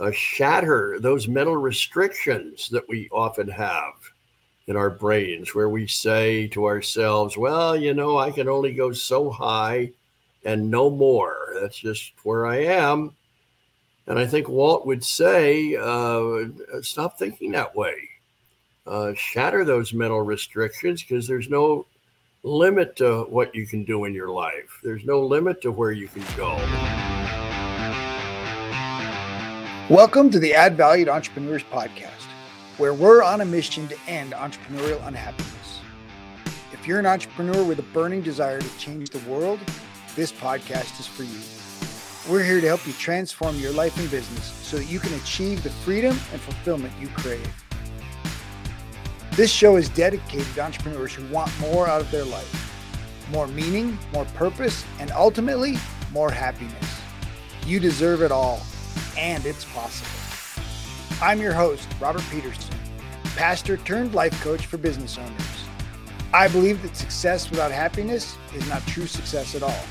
uh, shatter those mental restrictions that we often have in our brains, where we say to ourselves, well, you know, I can only go so high and no more. That's just where I am. And I think Walt would say, uh, stop thinking that way. Uh, shatter those mental restrictions because there's no limit to what you can do in your life. There's no limit to where you can go. Welcome to the Add Valued Entrepreneurs Podcast, where we're on a mission to end entrepreneurial unhappiness. If you're an entrepreneur with a burning desire to change the world, this podcast is for you. We're here to help you transform your life and business so that you can achieve the freedom and fulfillment you crave. This show is dedicated to entrepreneurs who want more out of their life more meaning, more purpose, and ultimately, more happiness. You deserve it all and it's possible. I'm your host, Robert Peterson, pastor turned life coach for business owners. I believe that success without happiness is not true success at all,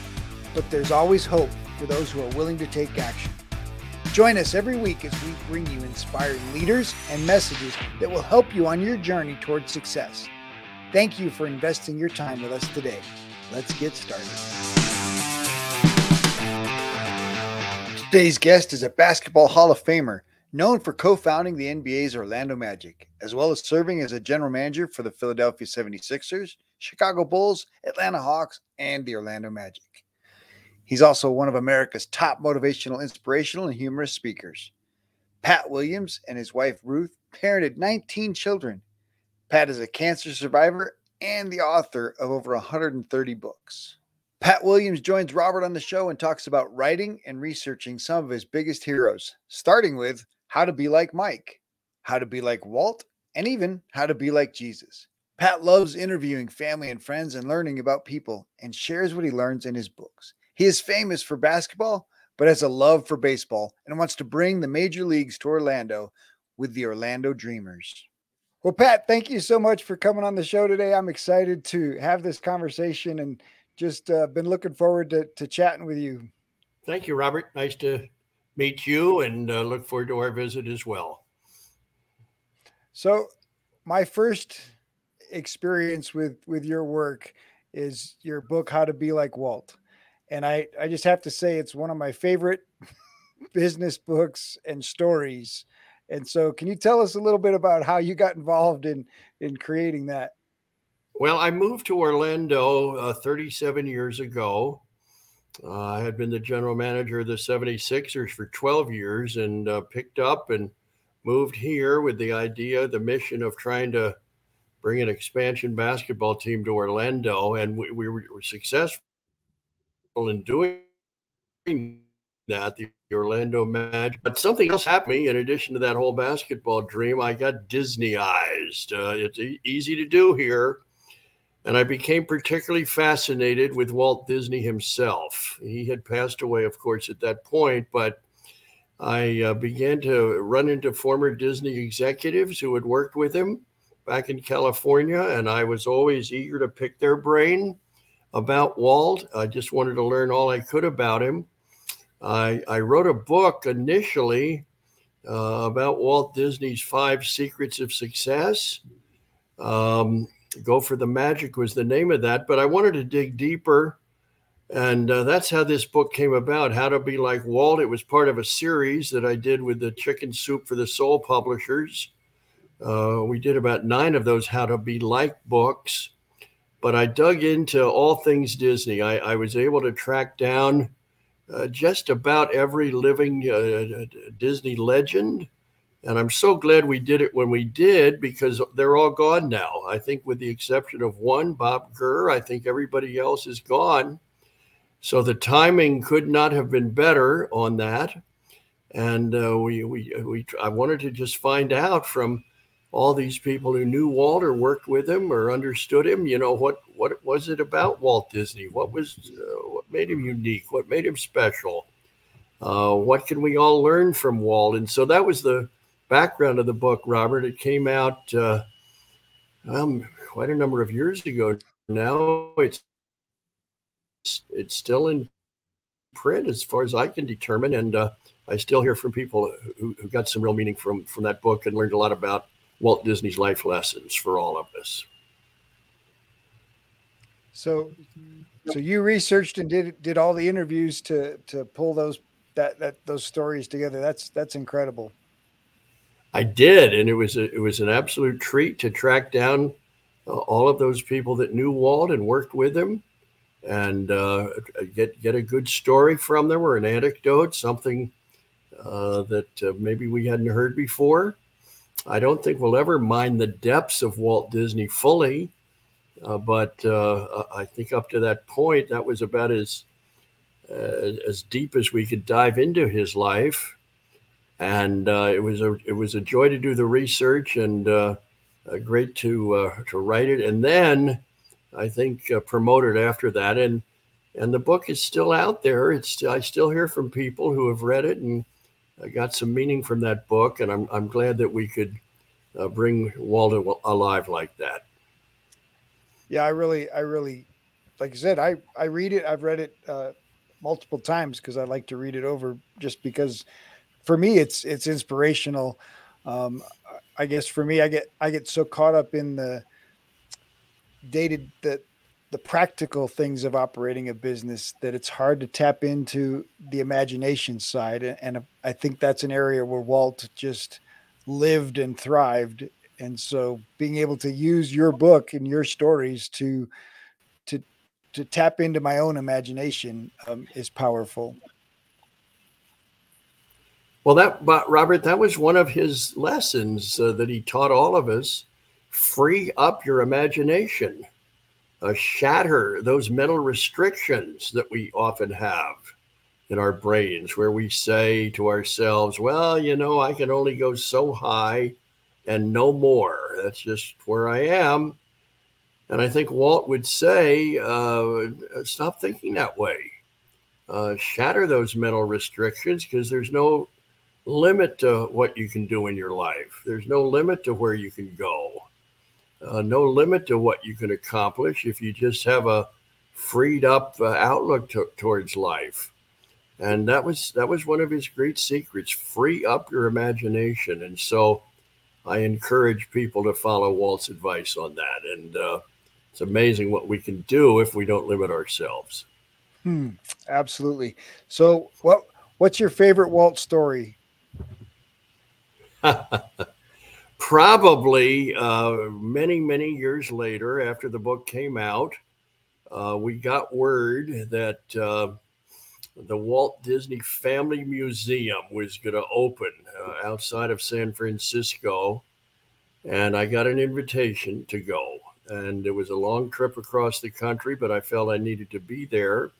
but there's always hope for those who are willing to take action. Join us every week as we bring you inspiring leaders and messages that will help you on your journey towards success. Thank you for investing your time with us today. Let's get started. Today's guest is a Basketball Hall of Famer known for co founding the NBA's Orlando Magic, as well as serving as a general manager for the Philadelphia 76ers, Chicago Bulls, Atlanta Hawks, and the Orlando Magic. He's also one of America's top motivational, inspirational, and humorous speakers. Pat Williams and his wife Ruth parented 19 children. Pat is a cancer survivor and the author of over 130 books. Pat Williams joins Robert on the show and talks about writing and researching some of his biggest heroes, starting with how to be like Mike, how to be like Walt, and even how to be like Jesus. Pat loves interviewing family and friends and learning about people and shares what he learns in his books. He is famous for basketball, but has a love for baseball and wants to bring the major leagues to Orlando with the Orlando Dreamers. Well, Pat, thank you so much for coming on the show today. I'm excited to have this conversation and just uh, been looking forward to, to chatting with you. Thank you, Robert. Nice to meet you and uh, look forward to our visit as well. So, my first experience with with your work is your book How to Be Like Walt. And I I just have to say it's one of my favorite business books and stories. And so can you tell us a little bit about how you got involved in in creating that? Well, I moved to Orlando uh, 37 years ago. Uh, I had been the general manager of the 76ers for 12 years and uh, picked up and moved here with the idea, the mission of trying to bring an expansion basketball team to Orlando. And we, we were successful in doing that, the Orlando Magic. But something else happened in addition to that whole basketball dream. I got Disneyized. Uh, it's easy to do here and I became particularly fascinated with Walt Disney himself. He had passed away, of course, at that point, but I uh, began to run into former Disney executives who had worked with him back in California, and I was always eager to pick their brain about Walt. I just wanted to learn all I could about him. I, I wrote a book initially uh, about Walt Disney's five secrets of success. Um, Go for the Magic was the name of that, but I wanted to dig deeper. And uh, that's how this book came about How to Be Like Walt. It was part of a series that I did with the Chicken Soup for the Soul publishers. Uh, we did about nine of those How to Be Like books. But I dug into all things Disney. I, I was able to track down uh, just about every living uh, Disney legend and I'm so glad we did it when we did because they're all gone now. I think, with the exception of one, Bob Gurr, I think everybody else is gone. So the timing could not have been better on that. And uh, we, we, we, I wanted to just find out from all these people who knew Walt or worked with him, or understood him. You know, what, what was it about Walt Disney? What was, uh, what made him unique? What made him special? Uh, what can we all learn from Walt? And so that was the background of the book, Robert. It came out uh, um, quite a number of years ago. Now it's it's still in print as far as I can determine, and uh, I still hear from people who, who got some real meaning from from that book and learned a lot about Walt Disney's life lessons for all of us. So, so you researched and did did all the interviews to to pull those that that those stories together. That's that's incredible. I did, and it was a, it was an absolute treat to track down uh, all of those people that knew Walt and worked with him, and uh, get get a good story from them or an anecdote, something uh, that uh, maybe we hadn't heard before. I don't think we'll ever mine the depths of Walt Disney fully, uh, but uh, I think up to that point, that was about as as deep as we could dive into his life, and uh, it was a it was a joy to do the research and uh, uh, great to to write it, and then I think promote it after that and and the book is still out there. It's I still hear from people who have read it and got some meaning from that book, and I'm I'm glad that we could uh, bring Walter alive like that. Yeah, I really, I really, like I said, I I read it. I've read it uh, multiple times because I like to read it over, just because for me it's it's inspirational. Um, I guess for me, I get I get so caught up in the dated that the practical things of operating a business that it's hard to tap into the imagination side. And i think that's an area where walt just lived and thrived. And so being able to use your book and your stories to to to tap into my own imagination um, is powerful well that but robert that was one of his lessons uh, that he taught all of us free up your imagination uh, shatter those mental restrictions that we often have in our brains, where we say to ourselves, well, you know, I can only go so high and no more. That's just where I am. And I think Walt would say, uh, stop thinking that way. Uh, shatter those mental restrictions because there's no limit to what you can do in your life. There's no limit to where you can go uh, no limit to what you can accomplish if you just have a freed up uh, outlook to, towards life. And that was that was one of his great secrets: free up your imagination. And so, I encourage people to follow Walt's advice on that. And uh, it's amazing what we can do if we don't limit ourselves. Hmm, absolutely. So, what what's your favorite Walt story? probably uh, many, many years later, after the book came out, uh, we got word that uh, the Walt Disney Family Museum was going to open uh, outside of San Francisco. And I got an invitation to go. And it was a long trip across the country, but I felt I needed to be there.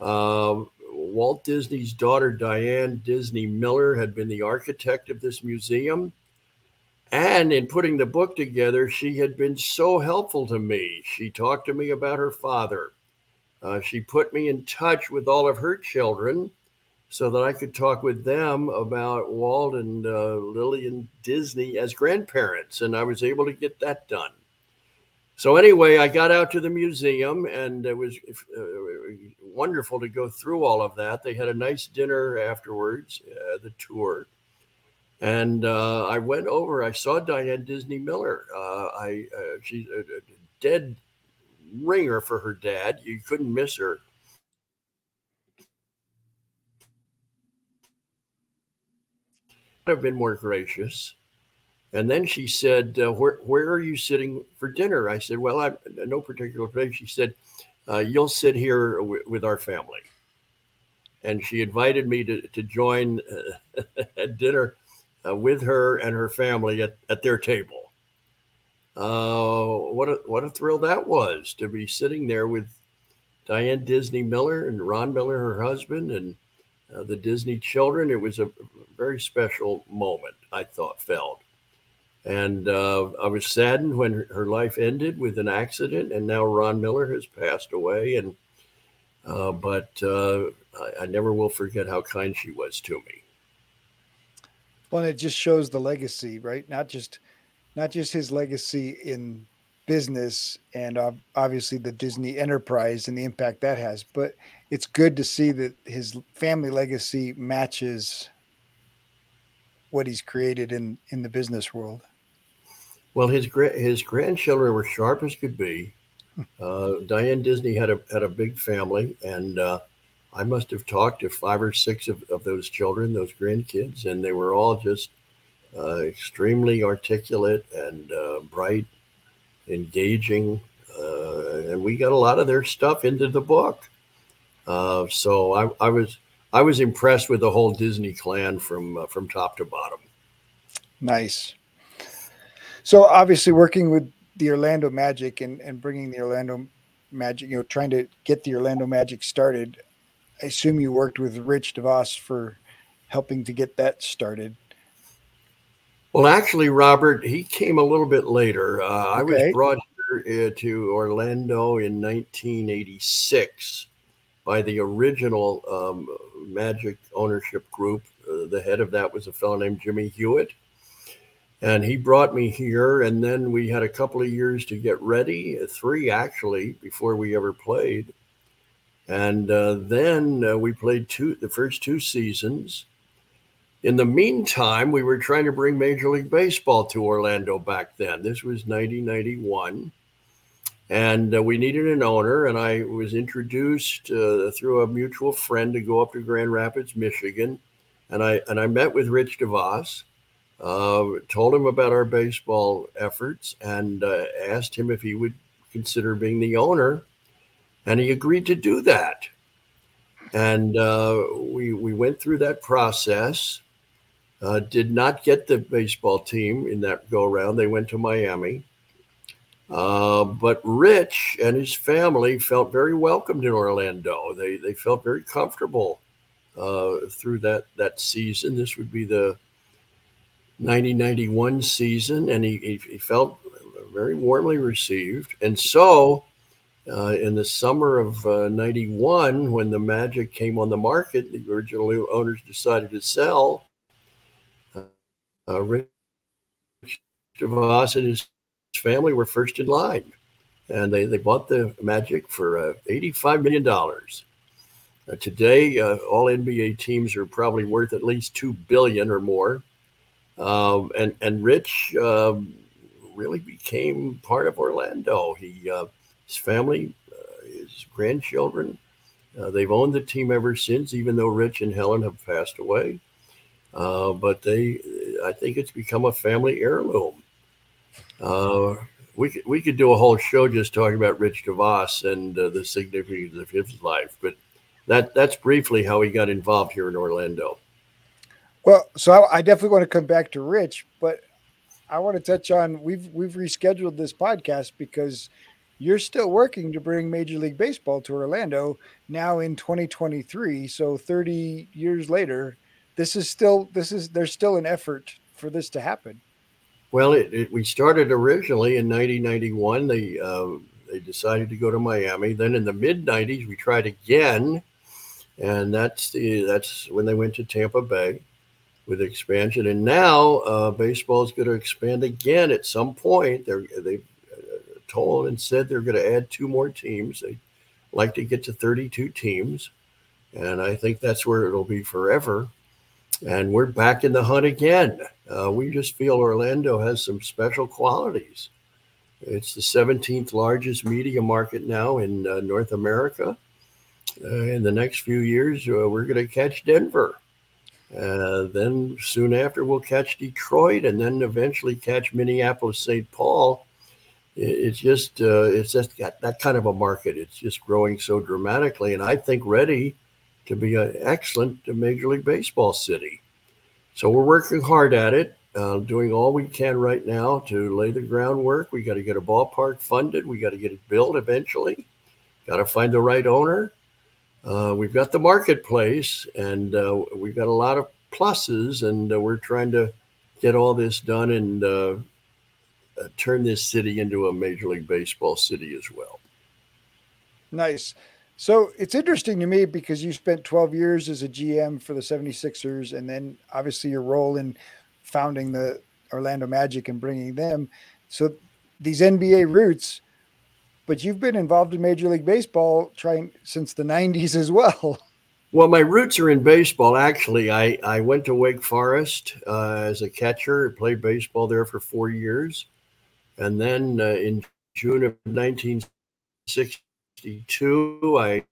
Um, Walt Disney's daughter, Diane Disney Miller, had been the architect of this museum and in putting the book together, she had been so helpful to me. She talked to me about her father. Uh, she put me in touch with all of her children so that I could talk with them about Walt and uh, Lillian Disney as grandparents. And I was able to get that done. So, anyway, I got out to the museum and it was uh, wonderful to go through all of that. They had a nice dinner afterwards, uh, the tour. And uh, I went over. I saw Diane Disney Miller. Uh, I uh, she's a, a, dead ringer for her dad. You couldn't miss her. I've been more gracious. And then she said, uh, "Where where are you sitting for dinner?" I said, "Well, I'm no particular place." She said, uh, "You'll sit here w- with our family." And she invited me to to join uh, at dinner uh, with her and her family at, at their table. Uh, what a what a thrill that was to be sitting there with Diane Disney Miller and Ron Miller, her husband, and uh, the Disney children. It was a very special moment. I thought felt, and uh, I was saddened when her, life ended with an accident, and now Ron Miller has passed away. And uh, but uh, I, I never will forget how kind she was to me. Well, it just shows the legacy, right? Not just not just his legacy in business and obviously the Disney enterprise and the impact that has, but it's good to see that his family legacy matches what he's created in in the business world. Well, his his grandchildren were sharp as could be. Uh, Diane Disney had a had a big family, and uh, I must have talked to five or six of, of those children, those grandkids, and they were all just uh, extremely articulate and uh, bright, engaging, uh, and we got a lot of their stuff into the book. Uh, so I, I, was I was impressed with the whole Disney clan from from top to bottom. Nice. So obviously, working with the Orlando Magic and, and bringing the Orlando Magic, you know, trying to get the Orlando Magic started. I assume you worked with Rich DeVos for helping to get that started. Well, actually, Robert, he came a little bit later. Uh, okay. I was brought here uh, to Orlando in 1986 by the original um, Magic ownership group. Uh, the head of that was a fellow named Jimmy Hewitt and he brought me here and then we had a couple of years to get ready three actually before we ever played. And uh, then uh, we played two the first two seasons. In the meantime we were trying to bring major league baseball to orlando back then. This was 1991 and uh, we needed an owner and i was introduced uh, through a mutual friend to go up to grand rapids michigan. And i and i met with rich devos uh, told him about our baseball efforts and uh, asked him if he would consider being the owner, and he agreed to do that. And uh, we we went through that process. Uh, did not get the baseball team in that go around. They went to Miami. Uh, but Rich and his family felt very welcomed in Orlando. They they felt very comfortable uh, through that that season. This would be the 1991 season, and he, he, felt very warmly received. And so, uh, in the summer of uh, 91, when the Magic came on the market, the original owners decided to sell. Uh, Rich DeVos and his family were first in line, and they, they bought the Magic for uh, $85 million. Uh, today, uh, all NBA teams are probably worth at least 2 billion or more. Um, and and Rich um, really became part of Orlando. He uh, his family, uh, his grandchildren, uh, they've owned the team ever since. Even though Rich and Helen have passed away, uh, but they, I think it's become a family heirloom. Uh, we could, we could do a whole show just talking about Rich DeVos and uh, the significance of his life, but that that's briefly how he got involved here in Orlando. Well, so I, I definitely want to come back to Rich, but I want to touch on we've we've rescheduled this podcast because you're still working to bring Major League Baseball to Orlando now in 2023. So 30 years later, this is still this is there's still an effort for this to happen. Well, it, it, we started originally in 1991. They uh, they decided to go to Miami. Then in the mid 90s, we tried again, and that's the that's when they went to Tampa Bay with expansion. And now uh, baseball is going to expand again at some point. They're they've uh, told and said they're going to add two more teams. They like to get to 32 teams, and I think that's where it'll be forever. And we're back in the hunt again. Uh, we just feel Orlando has some special qualities. It's the 17th largest media market now in uh, North America. Uh, in the next few years, uh, we're going to catch Denver. Uh, then soon after, we'll catch Detroit, and then eventually catch Minneapolis, St. Paul. It's just uh, it's just got that kind of a market. It's just growing so dramatically, and I think ready to be an excellent Major League Baseball city. So we're working hard at it, uh, doing all we can right now to lay the groundwork. We got to get a ballpark funded. We got to get it built eventually. Got to find the right owner uh, we've got the marketplace and uh, we've got a lot of pluses, and uh, we're trying to get all this done and uh, uh, turn this city into a Major League Baseball city as well. Nice. So it's interesting to me because you spent 12 years as a GM for the 76ers, and then obviously your role in founding the Orlando Magic and bringing them. So these NBA roots but you've been involved in Major League Baseball trying since the 90s as well. Well, my roots are in baseball. Actually, I, I went to Wake Forest uh, as a catcher, played baseball there for four years. And then uh, in June of 1962, I,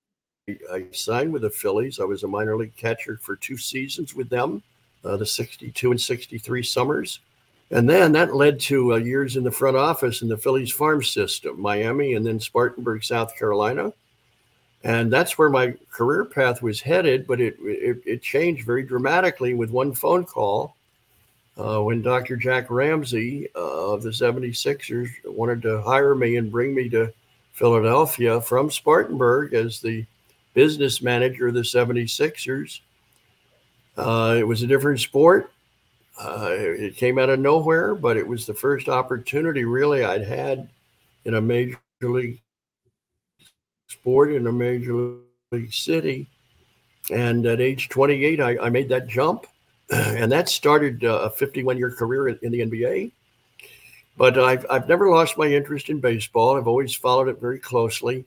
I signed with the Phillies. I was a minor league catcher for two seasons with them, uh, the 62 and 63 summers. And then that led to uh, years in the front office in the Phillies farm system, Miami, and then Spartanburg, South Carolina and that's where my career path was headed. But it it, it changed very dramatically with one phone call uh, when Dr. Jack Ramsay uh, of the 76ers wanted to hire me and bring me to Philadelphia from Spartanburg as the business manager of the 76ers. Uh, it was a different sport. Uh, it came out of nowhere, but it was the first opportunity really I'd had in a major league sport in a major league city. And at age 28, I, I made that jump. And that started uh, a 51 year career in the NBA. But I've, I've never lost my interest in baseball. I've always followed it very closely,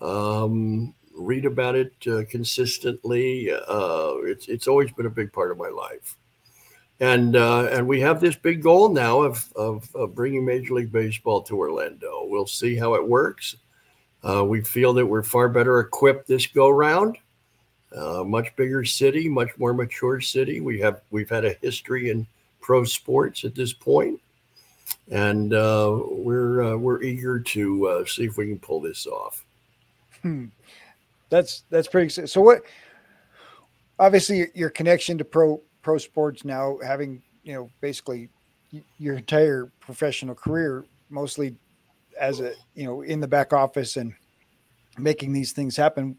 um, read about it uh, consistently. Uh, it's, it's always been a big part of my life. And, uh, and we have this big goal now of, of, of bringing Major League Baseball to Orlando. We'll see how it works. Uh, we feel that we're far better equipped this go round. Uh, much bigger city, much more mature city. We have we've had a history in pro sports at this point, and uh, we're uh, we're eager to uh, see if we can pull this off. Hmm. That's that's pretty. So what? Obviously, your connection to pro pro sports now, having you know basically your entire professional career mostly as a you know in the back office and making these things happen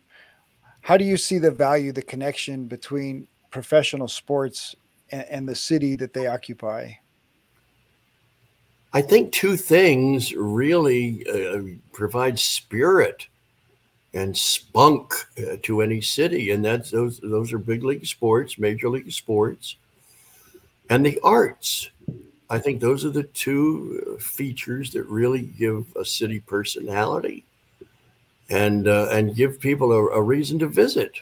how do you see the value the connection between professional sports and, and the city that they occupy? I think two things really uh, provide spirit and spunk uh, to any city and that's those those are big league sports major league sports and the arts I think those are the two features that really give a city personality and uh, and give people a, a, reason to visit.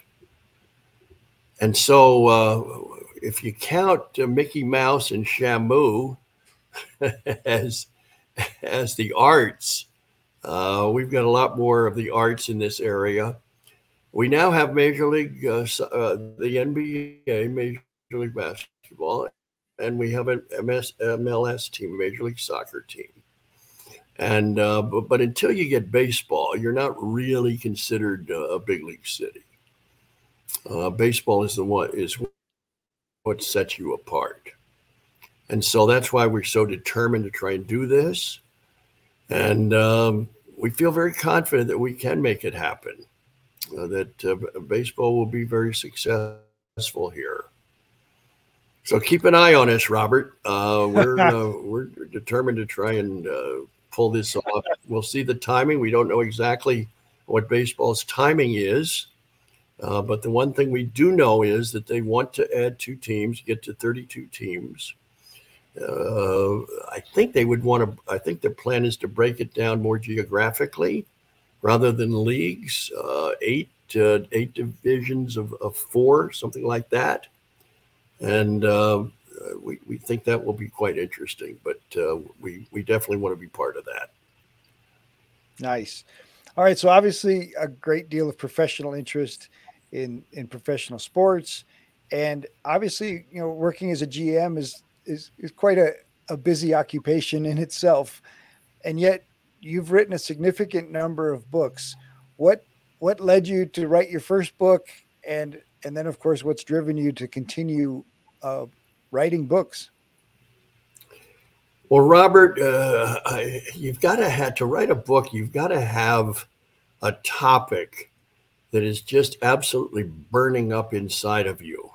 And so, uh, if you count uh, Mickey Mouse and Shamu as as the arts, uh, we've got a lot more of the arts in this area. We now have Major League, uh, uh, the NBA, Major League Basketball, and we have an MS, MLS team, Major League Soccer team. And uh, but, but, until you get baseball, you're not really considered uh, a big league city. Uh, baseball is the one is what sets you apart, and so that's why we're so determined to try and do this, and um, we feel very confident that we can make it happen. Uh, that uh, baseball will be very successful here. So keep an eye on us, Robert. Uh, we're uh, we're determined to try and uh, pull this off. We'll see the timing. We don't know exactly what baseball's timing is, uh, but the one thing we do know is that they want to add two teams, get to 32 teams. Uh, I think they would want to. I think their plan is to break it down more geographically, rather than leagues. Uh, eight eight divisions of, of four, something like that and uh, we, we think that will be quite interesting. But uh, we we definitely want to be part of that. Nice. All right. So obviously, a great deal of professional interest in in professional sports, and obviously, you know, working as a GM is is is quite a a busy occupation in itself, and yet you've written a significant number of books. What what led you to write your first book, and and then of course, what's driven you to continue uh, writing books? Well, Robert, uh, I, you've got to have to write a book. You've got to have a topic that is just absolutely burning up inside of you,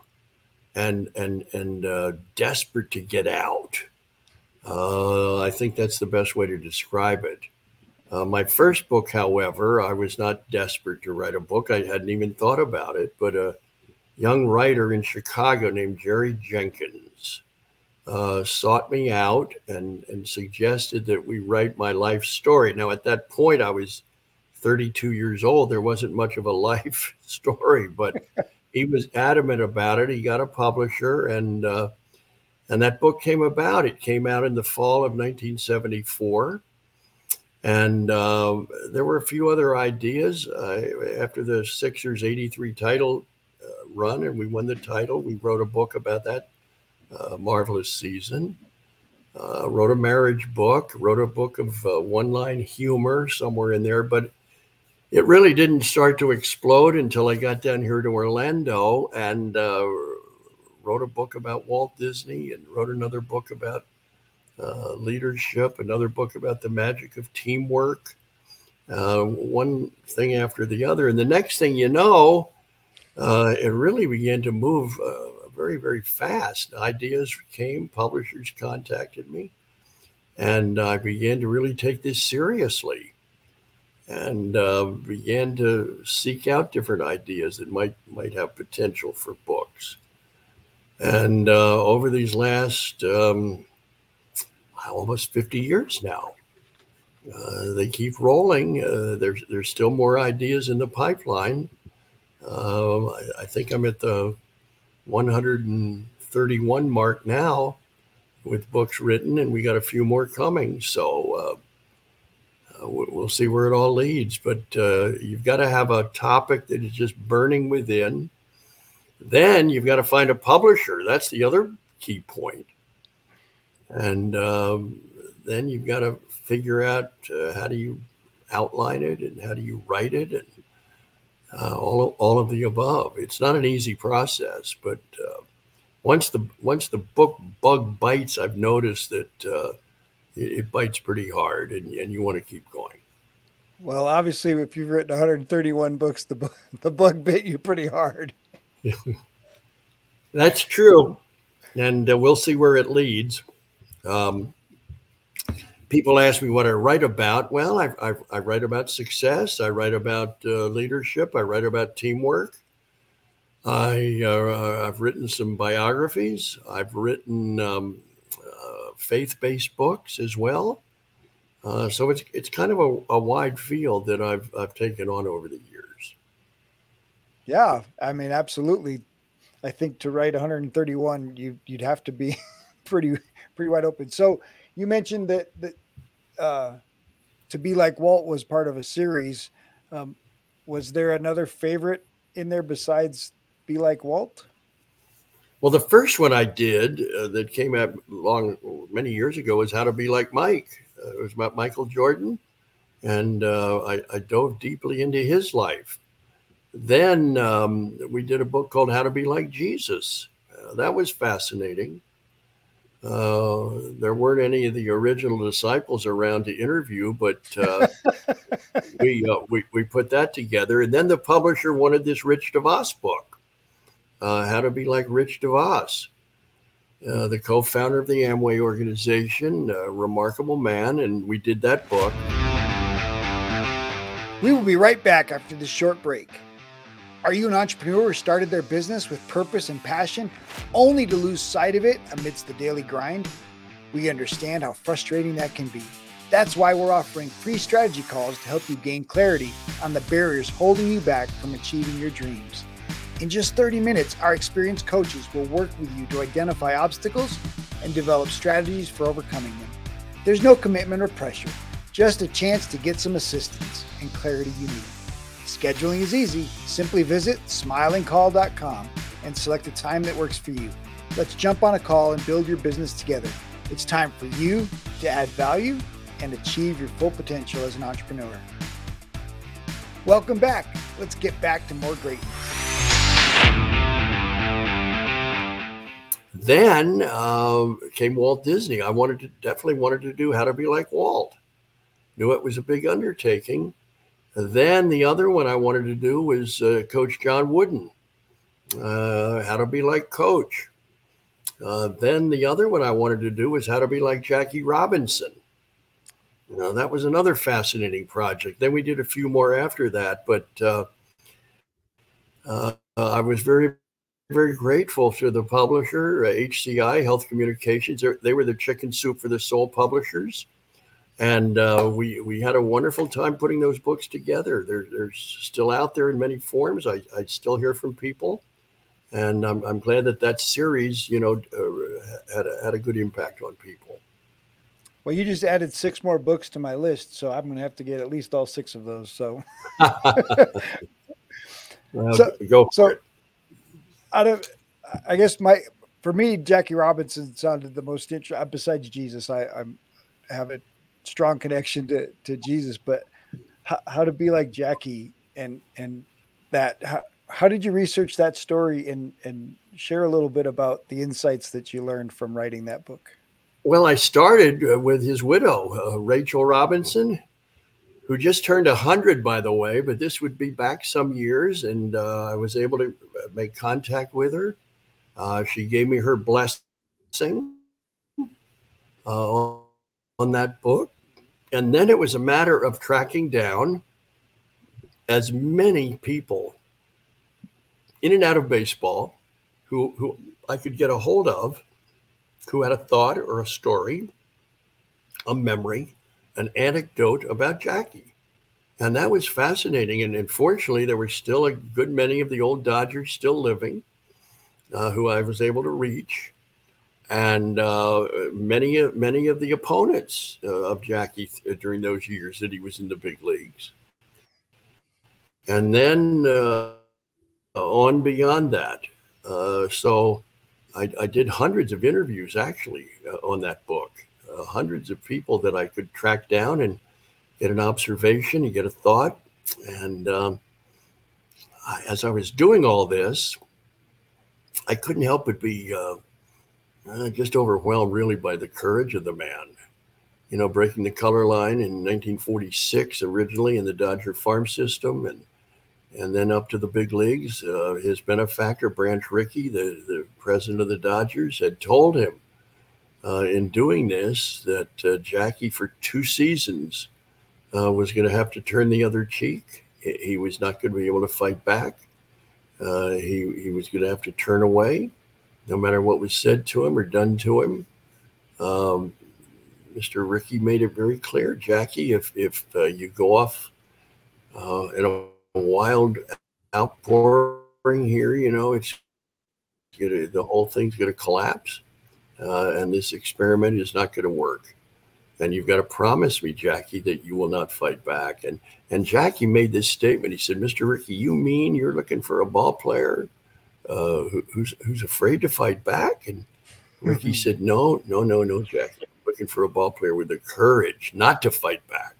and and and uh, desperate to get out. Uh, I think that's the best way to describe it. Uh, my first book, however, I was not desperate to write a book. I hadn't even thought about it, but a young writer in Chicago named Jerry Jenkins uh, sought me out and, and suggested that we write my life story. Now, at that point, I was 32 years old. There wasn't much of a life story, but he was adamant about it. He got a publisher, and uh, and that book came about. It came out in the fall of 1974. And uh, there were a few other ideas uh, after the Sixers 83 title uh, run, and we won the title. We wrote a book about that uh, marvelous season. Uh, wrote a marriage book, wrote a book of uh, one line humor somewhere in there, but it really didn't start to explode until I got down here to Orlando and wrote a book about Walt Disney and wrote another book about uh, leadership, another book about the magic of teamwork, uh, one thing after the other. And the next thing you know, uh, it really began to move uh, very, very fast. Ideas came, publishers contacted me, and I began to really take this seriously and uh, began to seek out different ideas that might might have potential for books. And uh, over these last um, almost 50 years now, uh, they keep rolling. Uh, there's there's still more ideas in the pipeline. Uh, I, I, think I'm at the 131 mark now with books written, and we got a few more coming. So uh, we'll see where it all leads. But uh, you've got to have a topic that is just burning within then you've got to find a publisher. That's the other key point. And um, then you've got to figure out uh, how do you outline it and how do you write it and uh, all all of the above. It's not an easy process, but uh, once the once the book bug bites, I've noticed that uh, it, it, bites pretty hard, and, and you want to keep going. Well, obviously, if you've written 131 books, the the bug bit you pretty hard. That's true. And uh, we'll see where it leads. Um, people ask me what I write about. Well, I, I, I write about success. I write about uh, leadership. I write about teamwork. I, uh, I've written some biographies. I've written um, faith-based books as well. Uh, so it's it's kind of a, a wide field that I've I've taken on over the years. Yeah, I mean, absolutely. I think to write 131, you you'd have to be pretty pretty wide open. So you mentioned that that uh, to be like Walt was part of a series. Um, was there another favorite in there besides Be Like Walt? Well, the first one I did uh, that came out long many years ago was How to Be Like Mike. Uh, it was about Michael Jordan, and uh, I, I dove deeply into his life. Then um, we did a book called How to Be Like Jesus. Uh, that was fascinating. Uh, there weren't any of the original disciples around to interview, but uh, we, uh, we we put that together. And then the publisher wanted this Rich DeVos book, uh, How to Be Like Rich DeVos. Uh, the co-founder of the Amway organization, a remarkable man, and we did that book. We will be right back after this short break. Are you an entrepreneur who started their business with purpose and passion only to lose sight of it amidst the daily grind? We understand how frustrating that can be. That's why we're offering free strategy calls to help you gain clarity on the barriers holding you back from achieving your dreams. In just 30 minutes, our experienced coaches will work with you to identify obstacles and develop strategies for overcoming them. There's no commitment or pressure, just a chance to get some assistance and clarity you need. Scheduling is easy. Simply visit smilingcall.com and select a time that works for you. Let's jump on a call and build your business together. It's time for you to add value and achieve your full potential as an entrepreneur. Welcome back. Let's get back to more greatness. Then uh, came Walt Disney. I wanted to definitely wanted to do How to Be Like Walt. Knew it was a big undertaking, then the other one I wanted to do was uh, Coach John Wooden, uh, how to be like Coach. Uh, then the other one I wanted to do was how to be like Jackie Robinson. Know, that was another fascinating project. Then we did a few more after that, but uh, uh, I was very very grateful to the publisher, HCI Health Communications. They were the chicken soup for the soul publishers and uh, we we had a wonderful time putting those books together. They're they're still out there in many forms. I, I still hear from people, and I'm I'm glad that that series you know uh, had a, had a good impact on people. Well, you just added six more books to my list, so I'm going to have to get at least all six of those. So, so go so. Out of I guess my for me, Jackie Robinson sounded the most interesting. Besides Jesus, I I'm have a strong connection to to Jesus, but how, how to be like Jackie and and that how, how did you research that story and and share a little bit about the insights that you learned from writing that book? Well, I started uh, with his widow, uh, Rachel Robinson, who just turned 100, by the way, but this would be back some years. And uh, I was able to make contact with her. Uh, she gave me her blessing uh, on that book. And then it was a matter of tracking down as many people in and out of baseball who, who I could get a hold of who had a thought or a story, a memory, an anecdote about Jackie. And that was fascinating. And unfortunately, there were still a good many of the old Dodgers still living uh, who I was able to reach and uh, many of many of the opponents uh, of Jackie th- during those years that he was in the big leagues. And then uh, on beyond that, uh, so I, I, did hundreds of interviews actually uh, on that book, uh, hundreds of people that I could track down and get an observation and get a thought. And um, I, as I was doing all this, I couldn't help but be uh, just overwhelmed really by the courage of the man. You know, breaking the color line in 1946 originally in the Dodger farm system and and then up to the big leagues. Uh, his benefactor, Branch Rickey, the, the president of the Dodgers, had told him uh, in doing this that uh, Jackie, for two seasons, uh, was going to have to turn the other cheek. He, was not going to be able to fight back. Uh, he, he was going to have to turn away no matter what was said to him or done to him. Um, Mr. Rickey made it very clear, Jackie, if if uh, you go off uh, in a wild outpouring here, you know, it's the whole thing's going to collapse, uh, and this experiment is not going to work. And you've got to promise me, Jackie, that you will not fight back. And and Jackie made this statement. He said, "Mr. Rickey, you mean you're looking for a ball player uh, who, who's who's afraid to fight back. And Rickey mm-hmm. said, "No, no, no, no, Jack. I'm looking for a ball player with the courage not to fight back."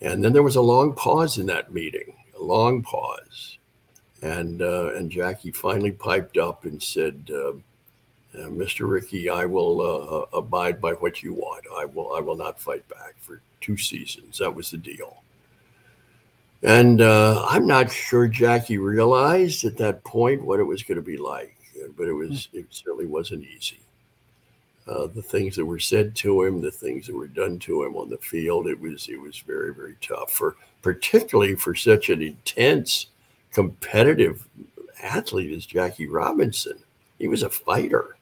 And then there was a long pause in that meeting, a long pause, and uh, and Jackie finally piped up and said. Uh, uh, Mr. Rickey, I will uh, uh, abide by what you want. I will. I will not fight back for two seasons. That was the deal. And uh, I'm not sure Jackie realized at that point what it was going to be like, but it was it certainly wasn't easy. Uh, the things that were said to him, the things that were done to him on the field, it was it was very very tough for particularly for such an intense, competitive athlete as Jackie Robinson. He was a fighter.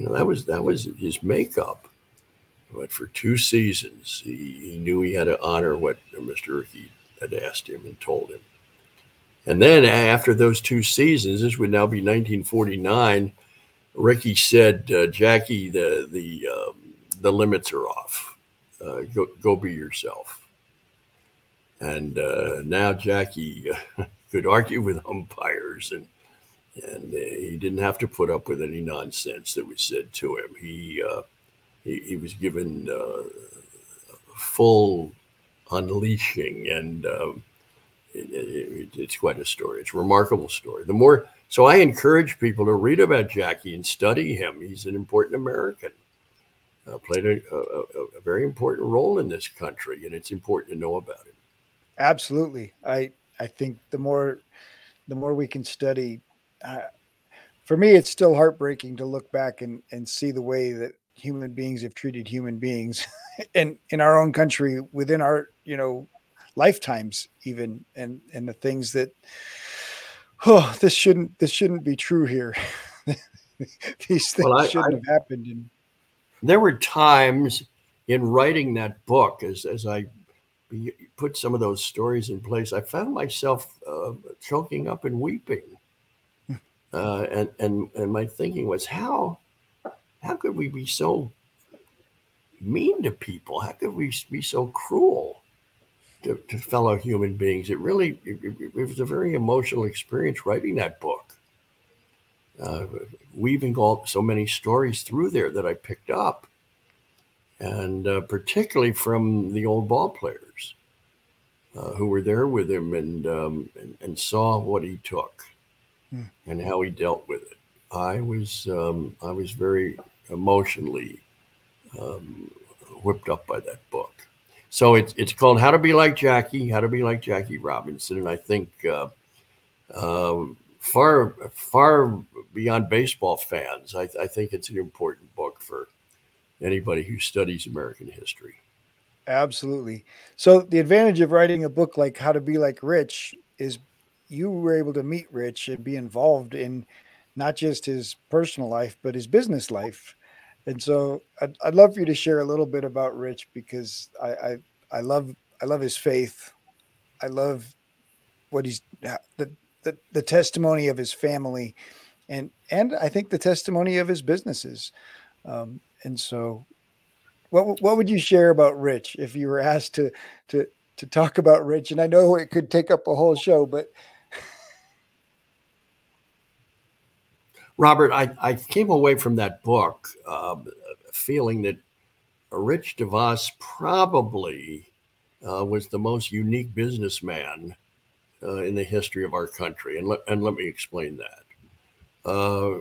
You know that was that was his makeup. But for two seasons, he, he knew he had to honor what Mr. Rickey had asked him and told him. And then after those two seasons, this would now be 1949. Rickey said, uh, "Jackie, the the um, the limits are off. Uh, go go be yourself." And uh, now Jackie could argue with umpires, and and he didn't have to put up with any nonsense that was said to him. He uh, he, he, was given uh, full unleashing, and um, it, it, it's quite a story. It's a remarkable story. The more so, I encourage people to read about Jackie and study him. He's an important American. Uh, played a, a, a, very important role in this country, and it's important to know about him. Absolutely, I I think the more the more we can study. Uh, for me, it's still heartbreaking to look back and, and see the way that human beings have treated human beings in in our own country within our you know lifetimes even and and the things that oh, this shouldn't this shouldn't be true here. These things well, I, shouldn't I, have happened. In- there were times in writing that book, as as I put some of those stories in place, I found myself uh, choking up and weeping. Uh, and and and my thinking was how how could we be so mean to people? How could we be so cruel to, to fellow human beings? It really it, it, was a very emotional experience writing that book. Uh, weaving all so many stories through there that I picked up, and uh, particularly from the old ball players uh, who were there with him and, um, and, and saw what he took hmm. and how he dealt with it. I was um, I was very emotionally um, whipped up by that book. So it's it's called How to Be Like Jackie, How to Be Like Jackie Robinson, and I think uh, uh, far far beyond baseball fans, I, I think it's an important book for anybody who studies American history. Absolutely. So the advantage of writing a book like How to Be Like Rich is you were able to meet Rich and be involved in not just his personal life but his business life and so I'd, I'd love for you to share a little bit about Rich because I, I, I love I love his faith. I love what he's the, the the testimony of his family, and and I think the testimony of his businesses. Um, and so, what what would you share about Rich if you were asked to to to talk about Rich? And I know it could take up a whole show, but Robert, I, I came away from that book uh, feeling that Rich DeVos probably uh, was the most unique businessman uh, in the history of our country. And, le- and let me explain that. Uh,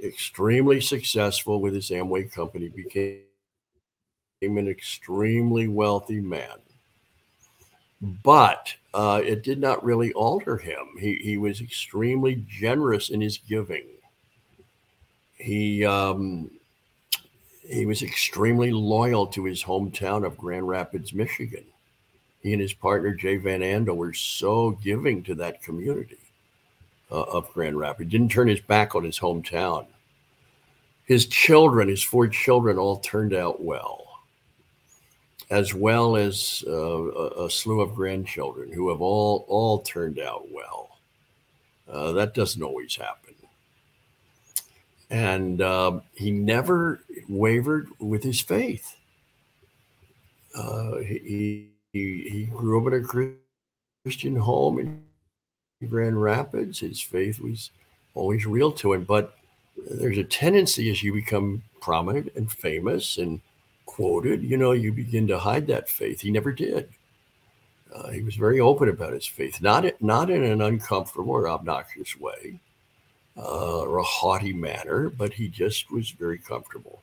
extremely successful with his Amway company, became an extremely wealthy man. But uh, it did not really alter him. He, he was extremely generous in his giving he um, he was extremely loyal to his hometown of Grand Rapids, Michigan. He and his partner Jay Van Andel were so giving to that community uh, of Grand Rapids. He didn't turn his back on his hometown. His children, his four children, all turned out well, as well as uh, a, a, slew of grandchildren who have all all turned out well. Uh, that doesn't always happen and uh, he never wavered with his faith. Uh, he, he, he grew up in a Christian home in Grand Rapids. His faith was always real to him, but there's a tendency as you become prominent and famous and quoted, you know, you begin to hide that faith. He never did. Uh, he was very open about his faith, not not in an uncomfortable or obnoxious way, uh, or a haughty manner, but he just was very comfortable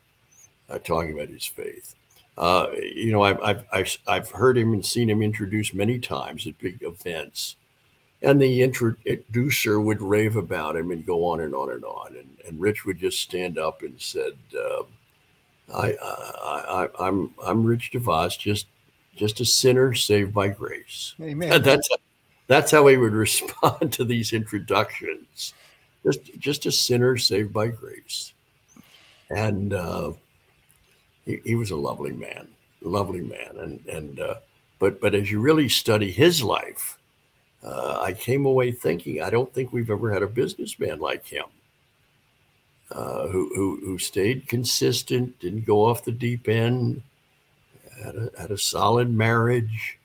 uh, talking about his faith. Uh, you know, I've, I've, I've, I've, heard him and seen him introduced many times at big events. And the introducer would rave about him and go on and on and on. And, and Rich would just stand up and said, uh, I, I, I, I'm, I'm Rich DeVos, just, just a sinner saved by grace. Amen. That's, that's how he would respond to these introductions just just a sinner saved by grace. And uh, he, he, was a lovely man, lovely man. And and uh, but but as you really study his life, uh, I came away thinking I don't think we've ever had a businessman like him. Uh, who, who who stayed consistent, didn't go off the deep end, had a, had a solid marriage.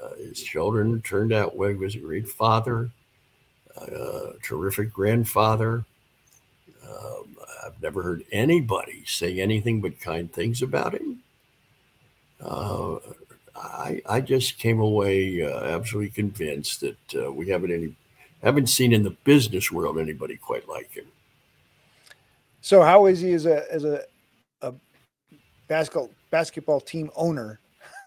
Uh, his children turned out well. He was a great father a terrific grandfather. Um, I've never heard anybody say anything but kind things about him. Uh, I, I just came away uh, absolutely convinced that uh, we haven't any haven't seen in the business world anybody quite like him. So how is he as a as a, a basketball basketball team owner?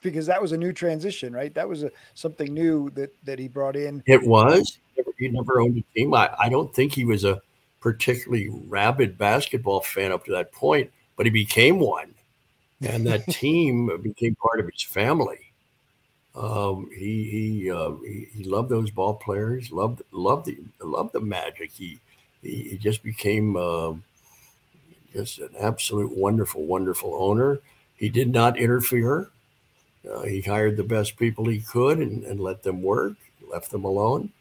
Because that was a new transition, right? That was a, something new that that he brought in. It was he never owned a team. I, I don't think he was a particularly rabid basketball fan up to that point, but he became one. And that team became part of his family. Um, he he, uh, he, he loved those ball players. Loved loved the loved the magic. He he, he just became uh, just an absolute wonderful wonderful owner. He did not interfere. Uh, he hired the best people he could and, and let them work. Left them alone.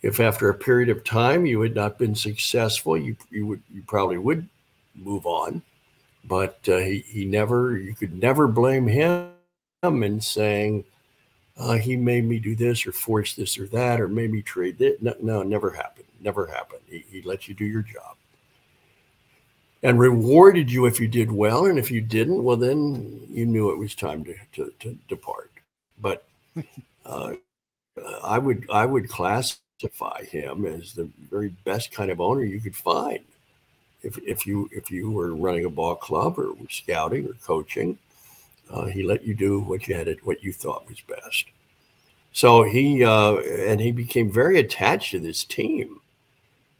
If after a period of time you had not been successful, you you would you probably would move on. But uh, he he never you could never blame him in saying uh, he made me do this or force this or that or made me trade that. No, no, never happened. Never happened. He, he let you do your job and rewarded you if you did well. And if you didn't, well, then you knew it was time to, to, to depart. But uh, I would I would classify him as the very best kind of owner you could find. If, if you if you were running a ball club or scouting or coaching, uh, he let you do what you had it what you thought was best. So he uh, and he became very attached to this team,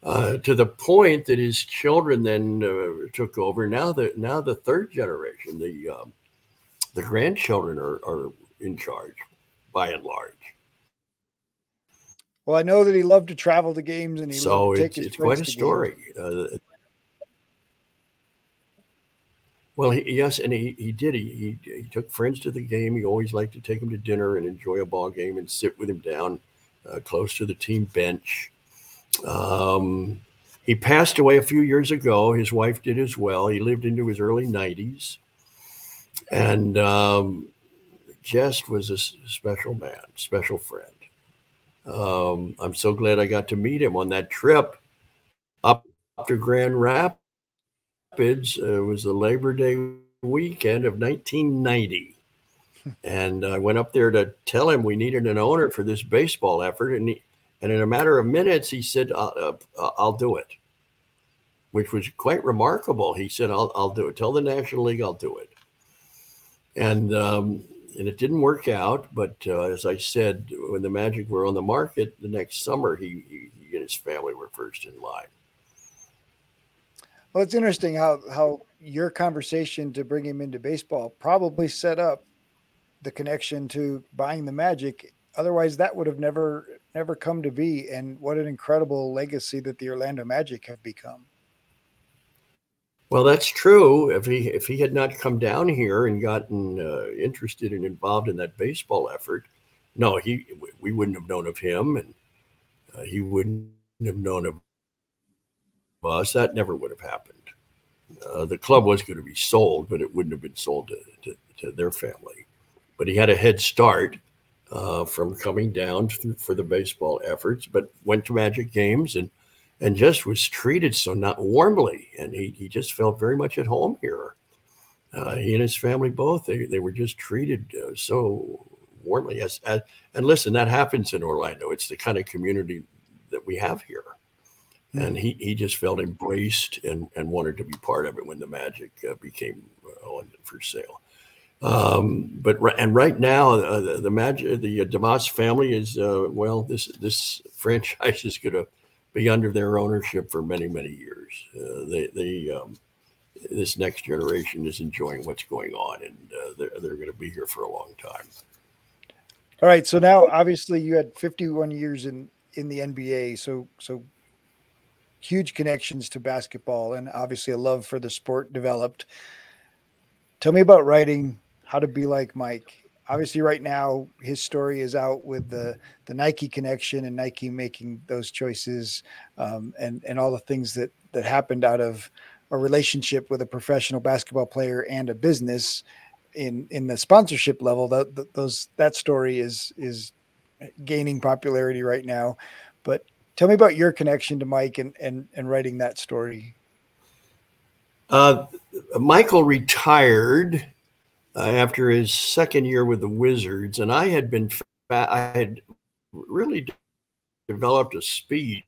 uh, to the point that his children then uh, took over. Now the now the third generation, the um, the grandchildren are, are in charge, by and large. Well, I know that he loved to travel to games, and he so it's, it's quite a story. Uh, Well, he, yes, and he, he did. He, he, he took friends to the game. He always liked to take them to dinner and enjoy a ball game and sit with him down uh, close to the team bench. Um, he passed away a few years ago. His wife did as well. He lived into his early 90s. And um, just was a special man, special friend. Um, I'm so glad I got to meet him on that trip up to Grand Rapids. Uh, it was the Labor Day weekend of 1990. and I went up there to tell him we needed an owner for this baseball effort. And, he, and in a matter of minutes, he said, uh, uh, I'll do it, which was quite remarkable. He said, I'll, I'll do it. Tell the National League I'll do it. And, um, and it didn't work out. But uh, as I said, when the Magic were on the market the next summer, he, he, he and his family were first in line. Well, it's interesting how how your conversation to bring him into baseball probably set up the connection to buying the Magic. Otherwise, that would have never never come to be. And what an incredible legacy that the Orlando Magic have become. Well, that's true. If he if he had not come down here and gotten uh, interested and involved in that baseball effort, no, he we wouldn't have known of him, and uh, he wouldn't have known of us, that never would have happened. Uh, the club was going to be sold, but it wouldn't have been sold to, to, to their family. But he had a head start uh, from coming down to, for the baseball efforts, but went to Magic games and and just was treated so not warmly, and he, he just felt very much at home here. Uh, he and his family both they, they were just treated uh, so warmly as, as and listen that happens in Orlando. It's the kind of community that we have here and he, he just felt embraced and, and wanted to be part of it when the Magic uh, became uh, on for sale. Um, but and right now uh, the, the Magic the uh, DeVos family is uh, well this this franchise is going to be under their ownership for many many years. Uh, they they um, this next generation is enjoying what's going on and uh, they're they're going to be here for a long time. All right, so now obviously you had 51 years in in the NBA, so so huge connections to basketball and obviously a love for the sport developed. Tell me about writing How to Be Like Mike. Obviously, right now his story is out with the the Nike connection and Nike making those choices, um, and and all the things that that happened out of a relationship with a professional basketball player and a business in in the sponsorship level. That those that story is is gaining popularity right now. But Tell me about your connection to Mike and and, and writing that story. Uh, Michael retired after his second year with the Wizards, and I had been I had really developed a speech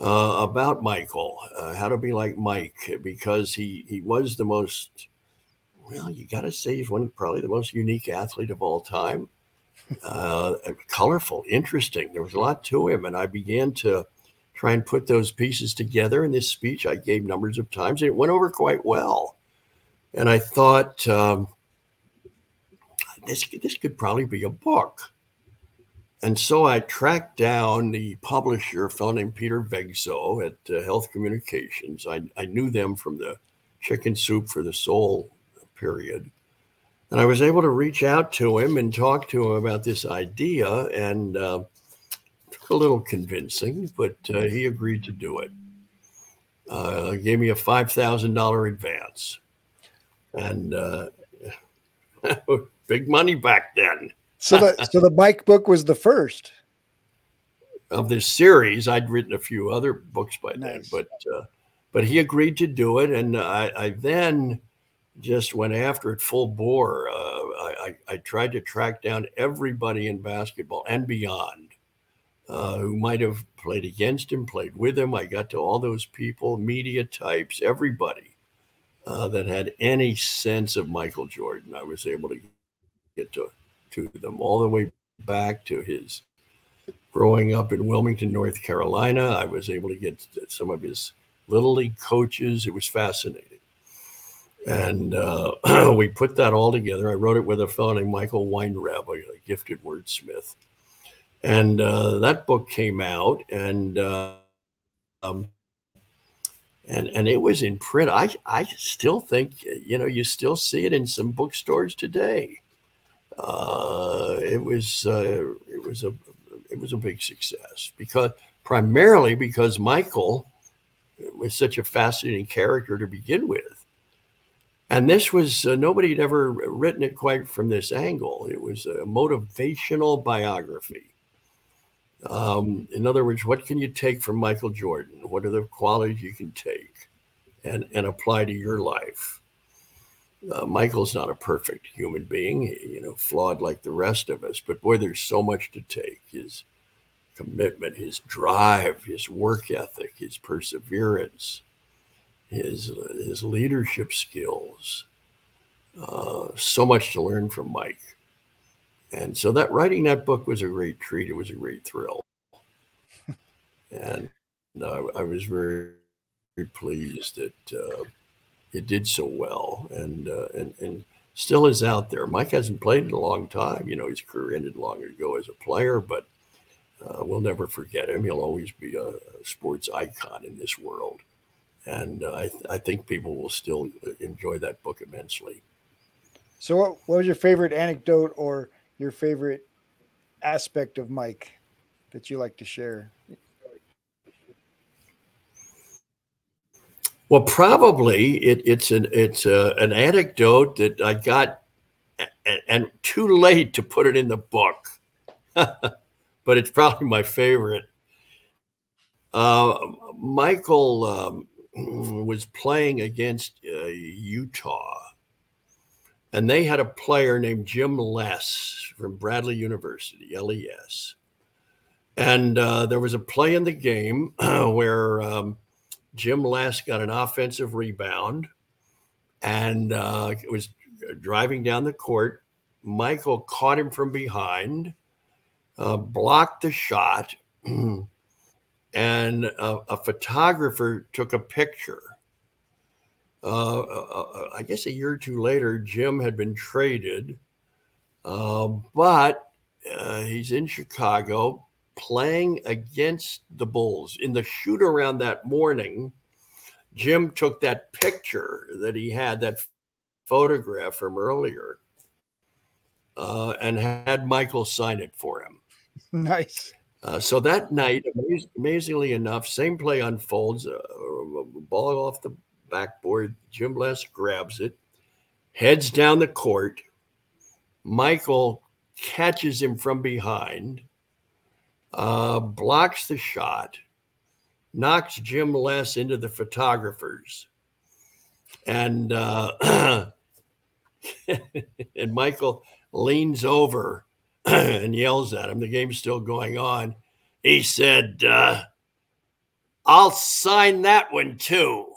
uh, about Michael, uh, how to be like Mike, because he he was the most well, you got to say he's one probably the most unique athlete of all time uh, colorful, interesting. There was a lot to him, and I began to try and put those pieces together in this speech. I gave numbers of times, and it went over quite well. And I thought, um, this this could probably be a book. And so I tracked down the publisher, a fellow named Peter Vegso at uh, Health Communications. I, I knew them from the Chicken Soup for the Soul period. And I was able to reach out to him and talk to him about this idea. And uh, took a little convincing, but uh, he agreed to do it. Uh, gave me a $5,000 advance. And uh, big money back then. So the so the Mike book was the first of this series. I'd written a few other books by Nice. then, but uh, but he agreed to do it, and I, I then just went after it full bore. Uh, I, I, I tried to track down everybody in basketball and beyond uh, who might have played against him, played with him. I got to all those people, media types, everybody uh, that had any sense of Michael Jordan. I was able to get to to them all the way back to his growing up in Wilmington, North Carolina. I was able to get some of his little league coaches. It was fascinating. And uh, we put that all together. I wrote it with a fellow named Michael Weinreb, a gifted wordsmith. And uh, that book came out, and uh, um, and and it was in print. I I still think you know you still see it in some bookstores today. Uh, it was uh, it was a it was a big success because primarily because Michael was such a fascinating character to begin with, and this was uh, nobody had ever written it quite from this angle. It was a motivational biography. Um, in other words, what can you take from Michael Jordan? What are the qualities you can take and and apply to your life? Uh, Michael's not a perfect human being, you know, flawed like the rest of us. But boy, there's so much to take. His commitment, his drive, his work ethic, his perseverance, his his leadership skills. Uh, so much to learn from Mike. And so that writing that book was a great treat. It was a great thrill, and uh, I was very, very pleased that uh, it did so well, and uh, and and still is out there. Mike hasn't played in a long time. You know, his career ended long ago as a player, but uh, we'll never forget him. He'll always be a, sports icon in this world, and uh, I, I think people will still enjoy that book immensely. So, what, what was your favorite anecdote or your favorite aspect of Mike that you like to share? Well, probably it, it's an it's a, an anecdote that I got, and, and too late to put it in the book, but it's probably my favorite. Uh, Michael um, was playing against uh, Utah, and they had a player named Jim Les from Bradley University, LES, and uh, there was a play in the game where. Um, Jim Les got an offensive rebound and uh, was driving down the court. Michael caught him from behind, uh, blocked the shot, and a, a, photographer took a picture. Uh, uh, I guess a year or two later, Jim had been traded, uh, but uh, he's in Chicago playing against the Bulls in the shoot around that morning. Jim took that picture that he had, that photograph from earlier, uh, and had Michael sign it for him. Nice. Uh, so that night, amaz- amazingly enough, same play unfolds. Uh, ball off the backboard. Jim Les grabs it, heads down the court. Michael catches him from behind uh, blocks the shot, knocks Jim Les into the photographers, and uh, and Michael leans over and yells at him. The game's still going on. He said, uh, "I'll sign that one too."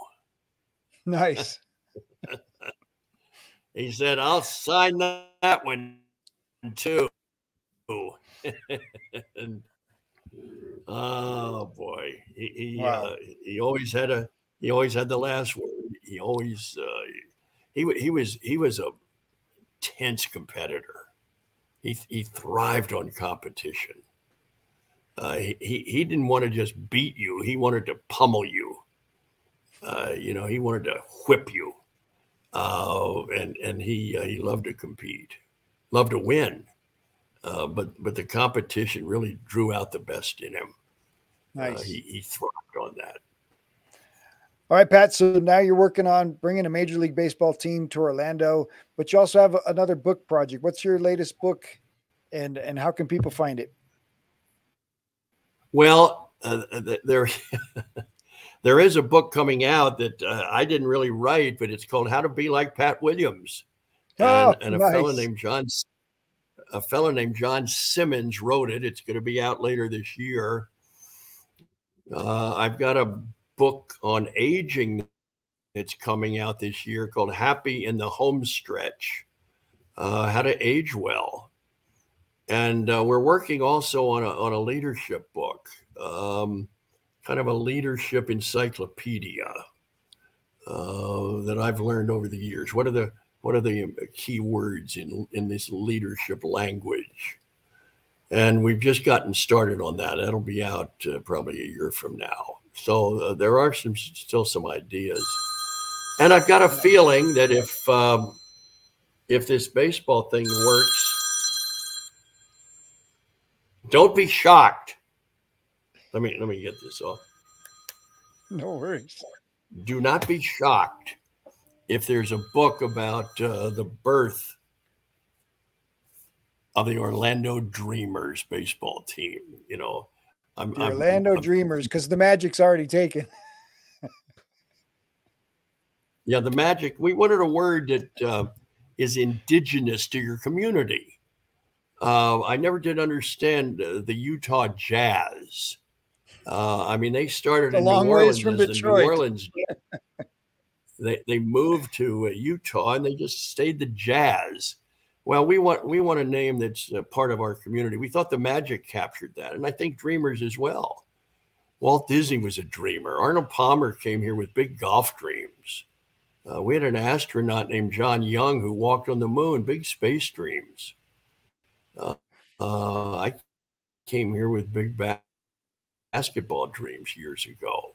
Nice. he said, "I'll sign that one too." and Oh boy, he he, Wow. uh, he always had a he always had the last word. He always uh, he he was he was a tense competitor. He, he thrived on competition. Uh, he, he didn't want to just beat you, he wanted to pummel you. Uh, you know, he wanted to whip you. Uh, and and he uh, he loved to compete, loved to win. Uh, but but the competition really drew out the best in him. Uh, nice. he, he thrived on that. All right, Pat. So now you're working on bringing a Major League Baseball team to Orlando, but you also have another book project. What's your latest book, and and how can people find it? Well, uh, there there is a book coming out that uh, I didn't really write, but it's called "How to Be Like Pat Williams," oh, and, a nice. fellow named John a fellow named John Simmons wrote it. It's going to be out later this year. Uh, I've got a book on aging that's coming out this year called Happy in the Home Stretch uh, How to Age Well. And uh, we're working also on a, on a leadership book, um, kind of a leadership encyclopedia uh, that I've learned over the years. What are the what are the key words in in this leadership language? And we've just gotten started on that. That'll be out uh, probably a year from now. So uh, there are some still some ideas, and I've got a feeling that if um, if this baseball thing works, don't be shocked. Let me let me get this off. No worries. Do not be shocked if there's a book about uh, the birth of the Orlando Dreamers baseball team. You know, I'm, the Orlando I'm, Dreamers because the Magic's already taken. yeah, the Magic. We wanted a word that uh, is indigenous to your community. Uh, I never did understand uh, the Utah Jazz. Uh, I mean, they started in New Orleans. From Detroit. New Orleans. they they moved to uh, Utah and they just stayed the Jazz. Well, we want we want a name that's part of our community. We thought the Magic captured that, and I think Dreamers as well. Walt Disney was a dreamer. Arnold Palmer came here with big golf dreams. Uh, we had an astronaut named John Young who walked on the moon, big space dreams. Uh, uh, I came here with big ba- basketball dreams years ago.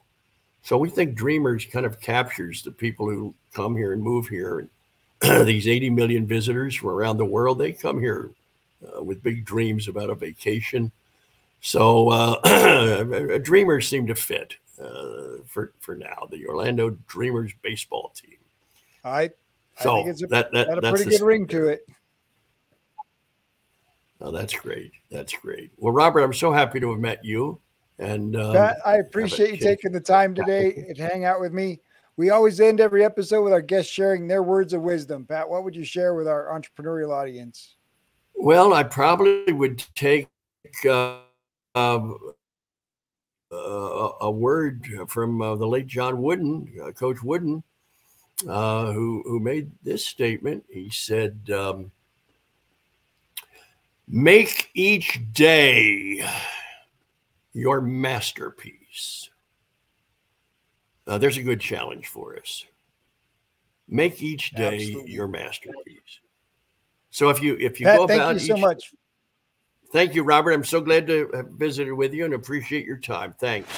So we think Dreamers kind of captures the people who come here and move here and these 80 million visitors from around the world, they come here uh, with big dreams about a vacation. So uh, dreamers seem to fit uh, for for now. The Orlando Dreamers baseball team. I, I so think it's a, that, that, got a pretty good ring to it. Oh, that's great. That's great. Well, Robert, I'm so happy to have met you. And um, Pat, I appreciate you taking the time today to hang out with me. We always end every episode with our guests sharing their words of wisdom. Pat, what would you share with our entrepreneurial audience? Well, I probably would take uh, uh, a word from uh, the late John Wooden, uh, Coach Wooden, uh, who who made this statement. He said, um, "Make each day your masterpiece." Uh, there's a good challenge for us. Make each day Absolutely. your masterpiece. So if you if you Pat, go about thank you so much. Thank you, Robert. I'm so glad to have visited with you and appreciate your time. Thanks.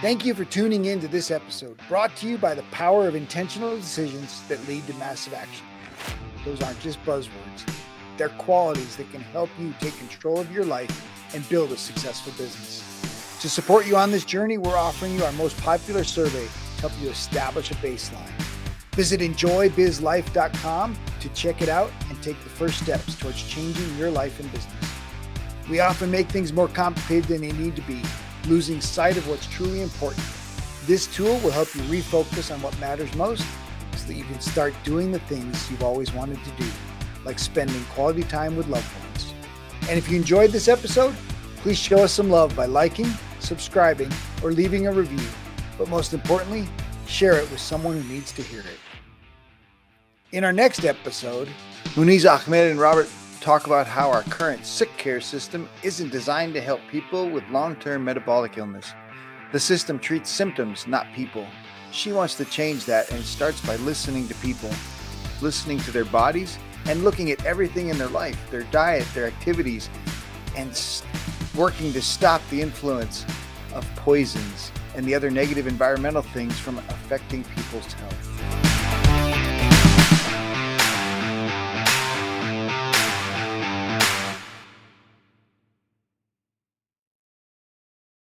Thank you for tuning in to this episode, brought to you by the power of intentional decisions that lead to massive action. Those aren't just buzzwords, they're qualities that can help you take control of your life and build a successful business. To support you on this journey, we're offering you our most popular survey to help you establish a baseline. Visit enjoybizlife.com to check it out and take the first steps towards changing your life and business. We often make things more complicated than they need to be, losing sight of what's truly important. This tool will help you refocus on what matters most so that you can start doing the things you've always wanted to do, like spending quality time with loved ones. And if you enjoyed this episode, please show us some love by liking, subscribing, or leaving a review. But most importantly, share it with someone who needs to hear it. In our next episode, Muniz Ahmed and Robert talk about how our current sick care system isn't designed to help people with long term metabolic illness. The system treats symptoms, not people. She wants to change that, and starts by listening to people, listening to their bodies, and looking at everything in their life, their diet, their activities, and working to stop the influence of poisons and the other negative environmental things from affecting people's health.